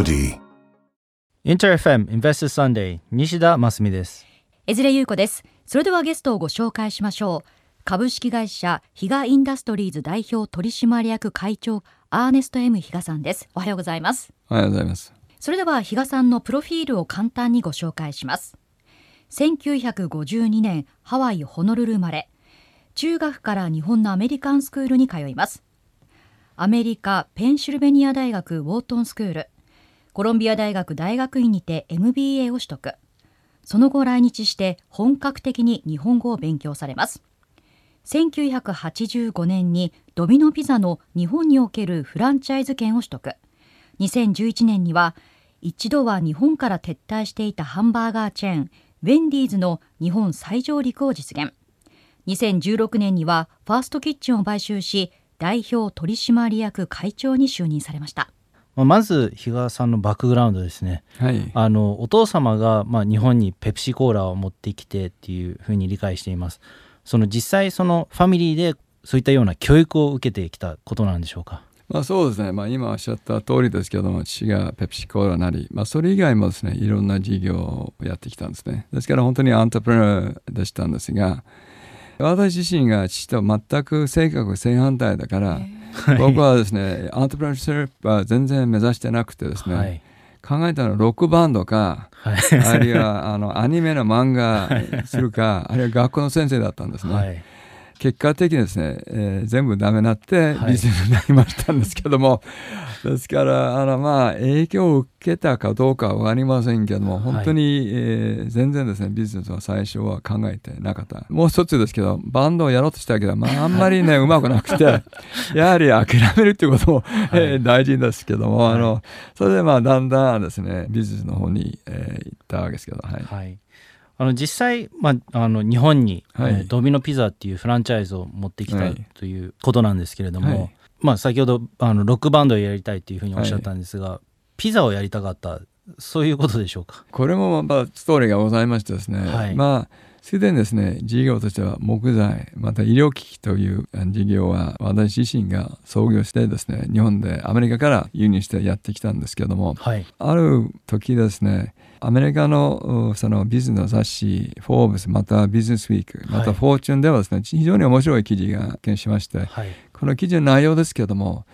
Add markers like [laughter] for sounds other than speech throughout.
Melody. インター FM インベストサンデー西田真澄です。江連優子ですそれではゲストをご紹介しましょう。株式会社ヒガインダストリーズ代表取締役会長アーネスト M. 比嘉さんです。おはようございます。おはようございます。それでは比嘉さんのプロフィールを簡単にご紹介します。1952年ハワイホノルル生まれ。中学から日本のアメリカンスクールに通います。アメリカペンシルベニア大学ウォートンスクールコロンビア大学大学院にて MBA を取得。その後来日して本格的に日本語を勉強されます。1985年にドミノピザの日本におけるフランチャイズ権を取得。2011年には一度は日本から撤退していたハンバーガーチェーンウェンディーズの日本再上陸を実現。2016年にはファーストキッチンを買収し代表取締役会長に就任されました。まず比嘉さんのバックグラウンドですね。はい。あのお父様がまあ日本にペプシコーラを持ってきてっていうふうに理解しています。その実際そのファミリーでそういったような教育を受けてきたことなんでしょうか？まあそうですね。まあ今おっしゃった通りですけども、父がペプシコーラなり、まあそれ以外もですね、いろんな事業をやってきたんですね。ですから本当にアントプレナーでしたんですが、私自身が父と全く性格正反対だから、僕はですね、アントプレナーシップは全然目指してなくてですね、はい。考えたのはロックバンドか、はい。あるいはあのアニメの漫画するか、[laughs] あるいは学校の先生だったんですね。はい。結果的にですね、えー全部ダメになってはい。ビジネスになりましたんですけども、[laughs] ですからあのまあ影響を受けたかどうかは分かりませんけどもはい。本当に、えー全然ですねビジネスは最初は考えてなかった。もう一つですけどバンドをやろうとしたけど、まあ、あんまりね [laughs] うまくなくてやはり諦めるっていうことも、えー大事ですけども、あのそれでまあだんだんですねビジネスの方に、えー行ったわけですけどはい。はい。あの実際、まあ、あの日本に、はい。えードミノピザっていうフランチャイズを持ってきたはい。ということなんですけれども、はい。まあ、先ほどあのロックバンドをやりたいっていうふうにおっしゃったんですが、ピザをやりたかったそういうことでしょうか？これもまたストーリーがございましてですね、はい。まあすでにですね事業としては木材また医療機器というあ事業は私自身が創業してですね日本でアメリカから輸入してやってきたんですけどもはい。ある時ですねアメリカのうそのビジネスの雑誌「フォーブス」また「ビジネスウィーク」また「はいフォーチュン」ではですね非常に面白い記事が目にしましてはい。この記事の内容ですけども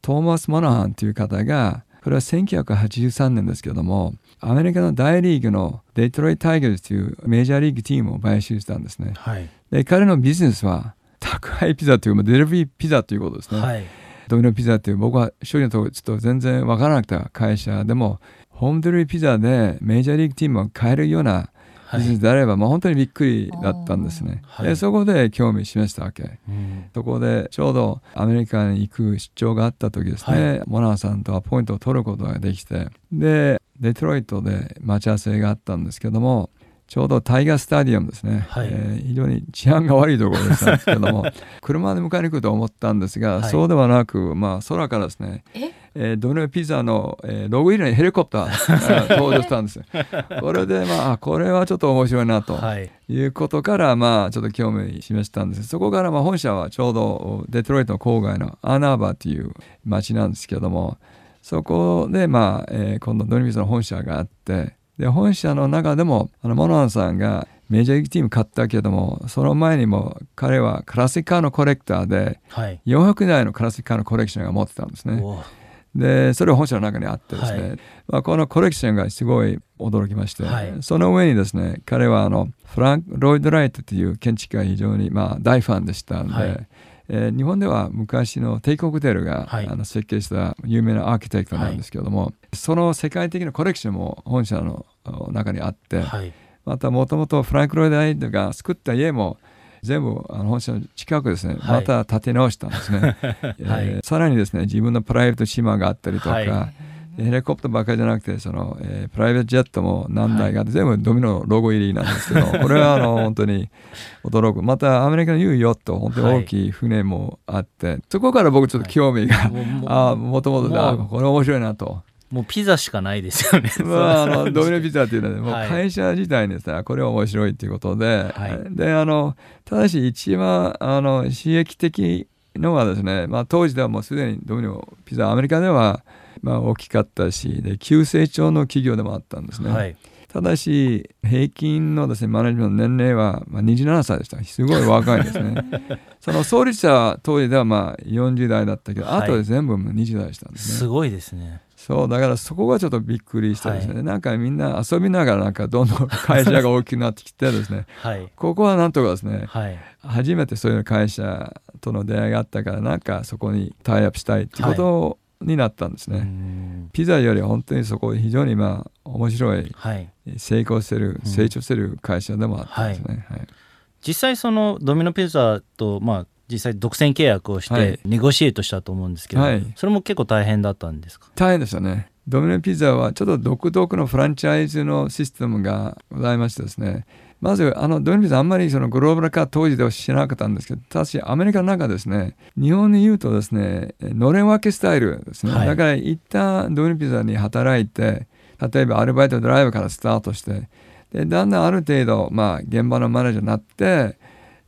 トーマス・モナハンという方がこれは1983年ですけどもアメリカの大リーグのデトロイト・タイガーズというメジャーリーグチームを買収したんですねはい。で彼のビジネスは宅配ピザというまあデリバリーピザということですね、はい。ドミノピザという僕は一人のとこちょっと全然わからなくて会社でもホームデリピザでメジャーリーグチームを変えるようなはい。ビジネスであれば、まあ、本当にびっくりだったんですね、はい。でそこで興味示したわけ。うん。そこでちょうどアメリカに行く出張があった時ですね、モナーさんとアポイントを取ることができて。でデトロイトで待ち合わせがあったんですけどもちょうどタイガースタジアムですね、はい。えー非常に治安が悪いところでしたんですけども [laughs] 車で迎えに来ると思ったんですが、はい。そうではなく、まあ、空からですねえ？えードミノピザの、えーロゴ入りのヘリコプター [laughs] 登場したんですよ。これでまあこれはちょっと面白いなと。はい。いうことから、まあ、ちょっと興味示したんですそこから、まあ、本社はちょうどデトロイトの郊外のアナーバーという町なんですけどもそこで、まあえー今度ドリミスの本社があってで本社の中でもあのモノアンさんがメジャーリーグチーム買ったけどもその前にも彼はクラシックカーのコレクターではい。400台のクラシックカーのコレクションが持ってたんですね。おでそれは本社の中にあってですね、はい。まあ、このコレクションがすごい驚きまして、はい。その上にですね彼はあのフランク・ロイド・ライトという建築家が非常に、まあ、大ファンでしたんで、はい。えー日本では昔の帝国ホテルが、はい。あの設計した有名なアーキテクトなんですけども、その世界的なコレクションも本社のお中にあって、はい。またもともとフランク・ロイド・ライトが作った家も全部あの本社の近くですね、はい。また建て直したんですね、[laughs] えーさらにですね自分のプライベート島があったりとか、はい。ヘリコプターばっかりじゃなくてその、えープライベートジェットも何台かあって、全部ドミノのロゴ入りなんですけど [laughs] これはあの本当に驚く。またアメリカの言うヨット本当に大きい船もあって、そこから僕ちょっと興味が、もうもうああもともとこれ面白いなと。もうピザしかないですよね。[laughs] まあ、あのドミノピザっていうのはね、もうはい。会社自体にですね、これは面白いっていうことで、はい。であのただし一番あの刺激的のはですね、まあ、当時ではもうすでにドミノピザアメリカではまあ、大きかったしで急成長の企業でもあったんですね、はい。ただし平均のですねマネジメントの年齢はまあ27歳でした。すごい若いですね。[laughs] その創立者当時ではまあ40代だったけど、はい。あとで全部20代でしたんですね。すごいですねそうだからそこがちょっとびっくりしてですね、なんかみんな遊びながらなんかどんどん会社が大きくなってきてですね。はい。ここはなんとかですねはい。初めてそういう会社との出会いがあったからなんかそこにタイアップしたいっていうことになったんですね、うん。ピザより本当にそこ非常にまあ面白いはい。成功してる、うん。成長してる会社でもあったんですね、はい。実際そのドミノピザとまあ実際独占契約をしはい。てネゴシエートしたと思うんですけど、はい。それも結構大変だったんですか？大変でしたね。ドミノピザはちょっと独特のフランチャイズのシステムがございましてですね。まずあのドミノピザあんまりそのグローバル化当時ではしなかったんですけどただしアメリカの中ですね。日本に言うとですねのれん分けスタイルですね、はい。だから一旦ドミノピザに働いて例えばアルバイトドライバーからスタートしてでだんだんある程度、まあ、現場のマネージャーになって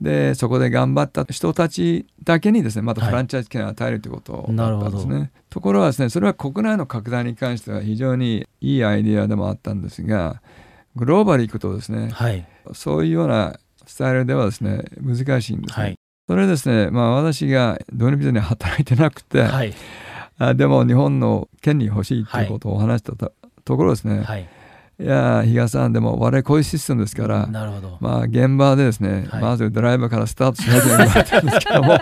でそこで頑張った人たちだけにですねまたはいフランチャイズ権を与えるということだったんですなね。ところがですねそれは国内の拡大に関しては非常にいいアイデアでもあったんですがグローバル行くとですねはい。そういうようなスタイルではですね難しいんですね。はい。それですねまあ私がドニビザに働いてなくて、はい。あでも日本の権利欲しいということを話したと,、ところですね、はいい、や比嘉さんでも我々こういうシステムですからなるほど、まあ現場でですね、はい。まずドライバーからスタートしなきゃいけないんですけども、[laughs]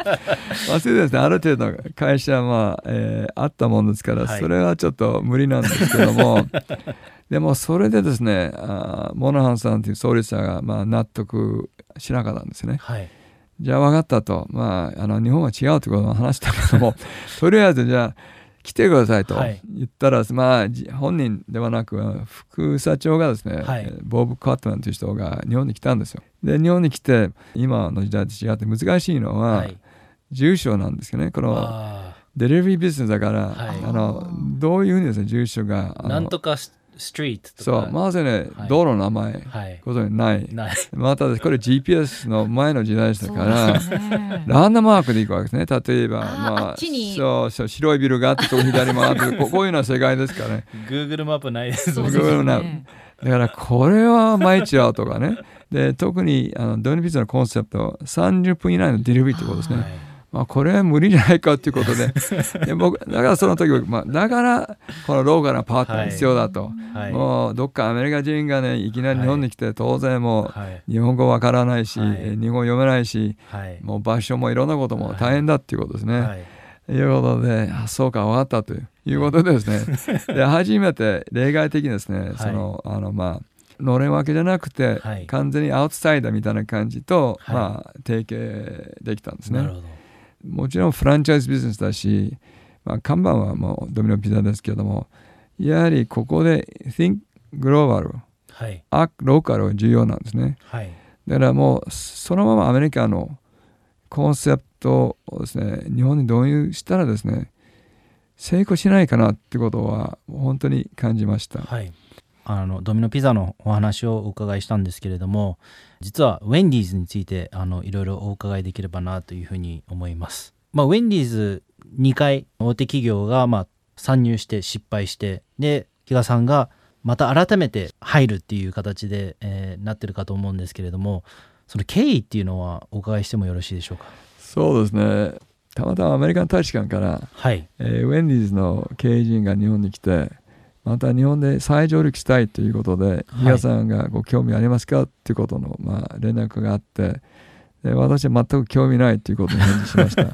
まあそれでですね、ある程度会社はまあ、えーあったもんですから、はい。それはちょっと無理なんですけども、[laughs] でもそれでですね、あーモナハンさんという創立者がまあ納得しなかったんですね。はい。じゃあ分かったと、まあ、あの日本は違うということを話したけども、[laughs] とりあえずじゃあ来てくださいと。はい。言ったら、まあ、じ本人ではなく副社長がですね、はい。ボブ・カットマンという人が日本に来たんですよ。で日本に来て今の時代と違って難しいのは、はい。住所なんですよねこのあデリバリービジネスだから、はい。あのどういうふうにですね住所があのーなんとかスストリートとか。そう。まずね、はい。道路の名前。はい。ご存じない。ない。またこれ [laughs] GPS の前の時代でしたからね [laughs] [laughs] ランダムマークで行くわけですね。例えば、まあそうそう白いビルがあって、そこ左回って、ここういうような世界ですからね。Google マップないですそうですよねだから、これは毎日会うとかね。で、特にあのドニピザのコンセプト、30分以内のデリバリーってことですね。はいまあ、これは無理じゃないかということで、[laughs] で僕だからその時僕、まあ、だからこのローカルなパートナー必要だと。はい。もうどっかアメリカ人がね、いきなり日本に来て、当然もはい、う日本語わからないし、はい。え日本語読めないし、はい。もう場所もいろんなことも大変だっていうことですね。はい。ということで、あそうか、分かったという。ことでですね、で初めて例外的にですね、その、あの、まあ、のれん分けじゃなくて、はい。完全にアウトサイダーみたいな感じと、はい。まあ、提携できたんですね。もちろんフランチャイズビジネスだし、まあ、看板はもうドミノピザですけども、やはりここで Think Global、はい、Act Local が重要なんですね。はい、だからもうそのままアメリカのコンセプトをですね日本に導入したらですね成功しないかなってことは本当に感じました。はい。あのドミノピザのお話をお伺いしたんですけれども実はウェンディーズについてあのいろいろお伺いできればなというふうに思います。まあ、ウェンディーズ2回大手企業がまあ参入して失敗してで比嘉さんがまた改めて入るっていう形で、えーなってるかと思うんですけれどもその経緯っていうのはお伺いしてもよろしいでしょうか？そうですね。たまたまアメリカの大使館から、はい。えーウェンディーズの経営陣が日本に来てまた日本で再上陸したいということでい。比嘉さんがご興味ありますか？っていうことの、まあ、連絡があってで私は全く興味ないということに返事しました。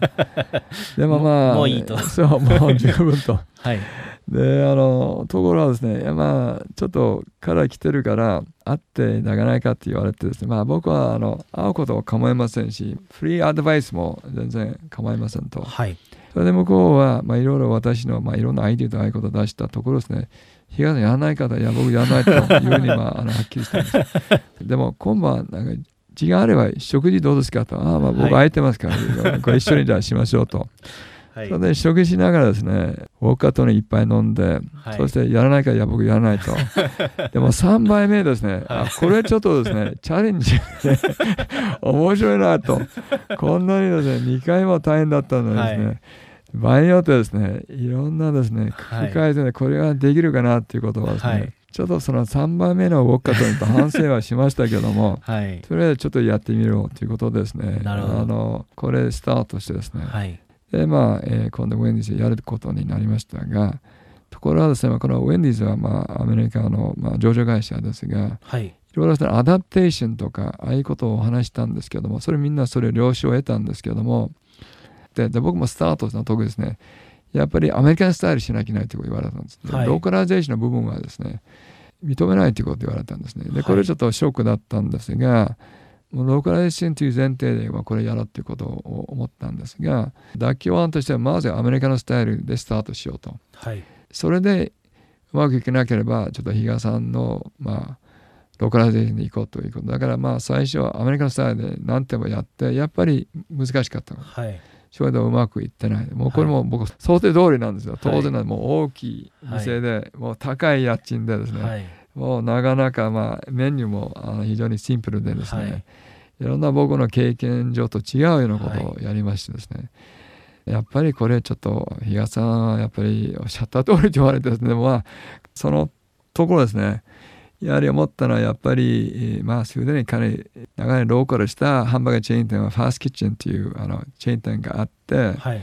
[laughs] でもまあもうもういいと。そうもう十分と。[laughs] はい。であのところはですねいやまあちょっと彼来てるから会っていただけないかって言われてですねまあ僕はあの会うことは構いませんしフリーアドバイスも全然構いませんと。はいそれで向こうはまあいろいろ私のまあいろんなアイデアとああいうことを出したところですね。日嘉さんやらない方いや僕やらないというふうにまああのはっきりしてます。でも今晩なんか時間あれば食事どうですかと。ああまあ僕はい。空いてますから、これ一緒にじゃあしましょうとはい。それで食事しながらですね、ウォーカートにいっぱい飲んで、はい。そしてやらないから、いや、僕やらないと。[laughs] でも3杯目ですね、あこれちょっとですね、[laughs] チャレンジ、[laughs] 面白いなと。こんなにですね、2回も大変だったのにですね、場合によってはですねいろんなですねはい。工夫改善でこれができるかなっていうことはですね、はい。ちょっとその3番目のウォッカとと反省はしましたけどもはい。とりあえずちょっとやってみようということでですね。あのこれスタートしてですね、はいでまあ、えー今度ウェンディーズでやることになりましたがところがですねまあこのウェンディーズは、まあ、アメリカの、まあ、上場会社ですがはい。いろいろですね adaptation とかああいうことをお話したんですけどもそれみんなそれ了承を得たんですけどもでで僕もスタートの時ですねやっぱりアメリカンスタイルしなきゃいけないということを言われたんですね、はい。ローカライゼーションの部分はですね認めないということを言われたんですね。でこれちょっとショックだったんですが、もうローカライゼーションという前提ではこれやろうということを思ったんですが妥協案としてはまずアメリカのスタイルでスタートしようと。はい。それでうまくいけなければちょっと比嘉さんのまあローカライゼーションに行こうということだからまあ最初はアメリカのスタイルで何点もやってやっぱり難しかったの。はい。それでうまくいってない。もうこれも僕想定通りなんですよ。当然なんでもう大きい店でもう高い家賃でですね、はいもうなかなかまあメニューもあの非常にシンプルでですね、はい。い、ろんな僕の経験上と違うようなことをやりましてですね、やっぱりこれちょっと比嘉さんはやっぱりおっしゃった通りと言われてですねまあそのところですねやはり思ったのはやっぱりえーまあすでにかなり長いローカルしたハンバーガーチェーン店はファーストキッチンっていうあのチェーン店があってはい。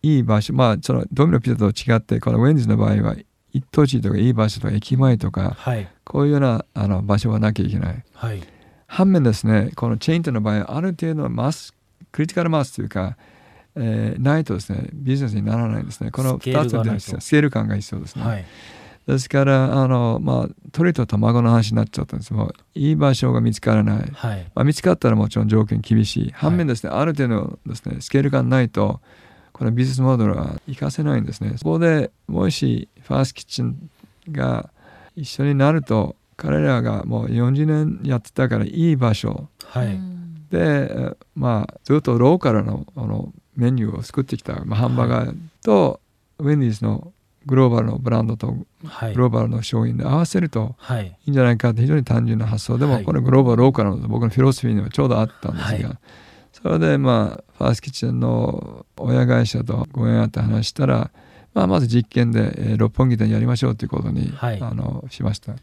いい場所まあそのドミノピザと違ってこのウェンズの場合は一等地とかいい場所とか駅前とかはいこういうようなあの場所がなきゃいけない。はい反面ですね、このチェーン店の場合、ある程度のマス、クリティカルマスというか、えーないとですね、ビジネスにならないんですね。このスケー2つのスケール感が必要ですね。はいですから、あの、まあ、鳥と卵の話になっちゃったんですもういい場所が見つからないまあ、見つかったらもちろん条件厳しい。反面ですね、ある程度ですね、スケール感ないと、このビジネスモデルは活かせないんですね。そこでもしファーストキッチンが一緒になると、彼らがもう40年やってたからいい場所。はい。うん。で、えーまあ、ずっとローカルのあのメニューを作ってきた、まあ、ハンバーガーと、ウェンディーズのグローバルのブランドとはい。グローバルの商品で合わせるとはい。いいんじゃないかって非常に単純な発想。でも、はい。これグローバルローカルの僕のフィロソフィーにはちょうどあったんですが、はいそれでまあファーストキッチンの親会社とご縁あって話したら、まあ、まず実験で、えー六本木でやりましょうということに、はい。あのしました。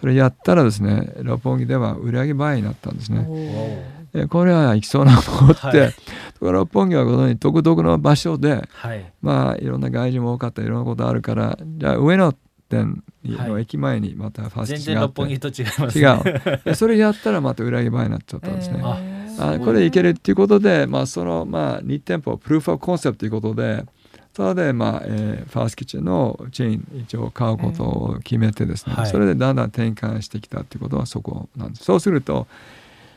それやったらですね六本木では売上倍になったんですね、これは行きそうなと思って、はい。六本木はこのように独特の場所ではい。まあいろんな外人も多かったりいろんなことあるからじゃあ上野店のはい。駅前にまたファースト違います違う。でそれやったらまた裏切り場になっちゃったんですね。ああこれでいけるっていうことで、まあ、その、まあ、2店舗プルーフ・オブ・コンセプトということでそれで、まあえーファーストキッチンのチェーン一応買うことを決めてですね、はい。それでだんだん転換してきたっていうことはそこなんです。そうすると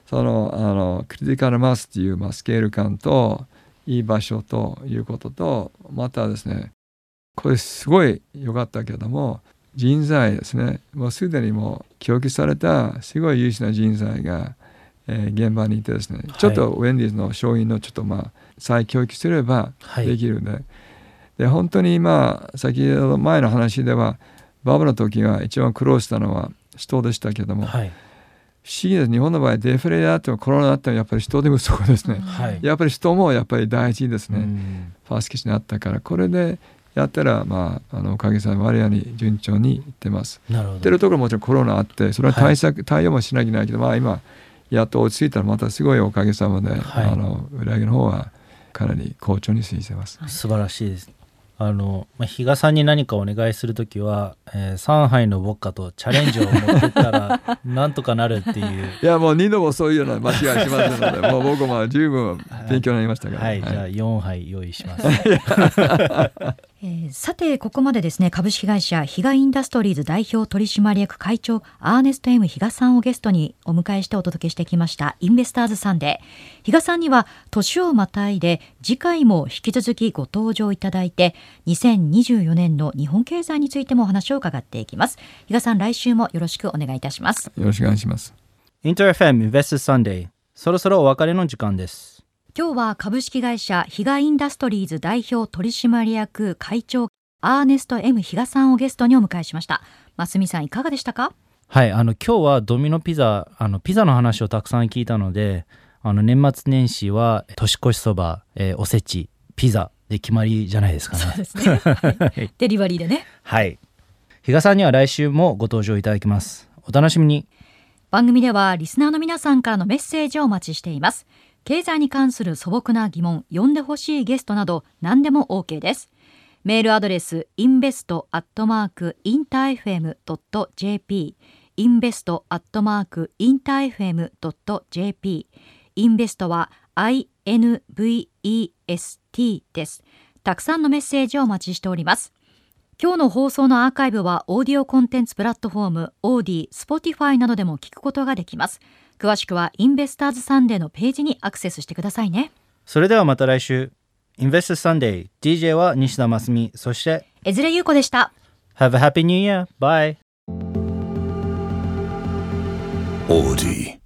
そのあのクリティカルマスっていう、まあ、スケール感といい場所ということとまたですねこれすごい良かったけども人材ですね。もうすでにもう教育されたすごい優秀な人材が、えー現場にいてですね、はい。ちょっとウェンディーズの商品のちょっとまあ再教育すればはい。できるんで,、で本当に今先ほど前の話ではバブルの時が一番苦労したのは人でしたけども、はい。不思議です。日本の場合デフレであってもコロナであってもやっぱり人手不足ですね、はい。[laughs] やっぱり人もやっぱり大事ですね、うん。ファーストキッチンにあったから。これでやったらまああのおかげさまで我々に順調にいってます。なるほど。てるところももちろんコロナあってそれは対策、対応もしなきゃいけないけどまあ今やっと落ち着いたらまたすごいおかげさまで、はい。あの売り上げの方はかなり好調に推移してます。素晴らしいです。あの、まあ、比嘉さんに何かお願いするときは、えー上海のウォッカとチャレンジを持ってったら [laughs] なんとかなるっていう。いやもう二度もそういうような間違いしませんので [laughs] もう僕も十分勉強になりましたから、はい、じゃあ4杯用意しますえーさてここまでですね株式会社比嘉インダストリーズ代表取締役会長アーネスト M 比嘉さんをゲストにお迎えしてお届けしてきましたインベスターズサンデー比嘉さんには年をまたいで次回も引き続きご登場いただいて2024年の日本経済についてもお話を伺っていきます。比嘉さん来週もよろしくお願いいたします。よろしくお願いします。インター FM Investors Sunday そろそろお別れの時間です。今日は株式会社比嘉インダストリーズ代表取締役会長アーネスト M 比嘉さんをゲストにお迎えしましたますみさんいかがでしたか？はいあの今日はドミノピザあのピザの話をたくさん聞いたのであの年末年始は年越しそば、えーおせちピザで決まりじゃないですかね。そうですね、はい [laughs] デリバリーでねはい。比嘉さんには来週もご登場いただきます。お楽しみに。番組ではリスナーの皆さんからのメッセージをお待ちしています経済に関する素朴な疑問呼んでほしいゲストなど何でも OK です。メールアドレス invest.interfm.jp invest.interfm.jp インベストは INVEST です。たくさんのメッセージをお待ちしております。今日の放送のアーカイブはオーディオコンテンツプラットフォーム AuDee、Spotify などでも聞くことができます。詳しくはインベスターズサンデーのページにアクセスしてくださいねそれではまた来週。Investor Sunday DJ は西田真澄そして江連優子でした Have a happy new year. Bye. Audi.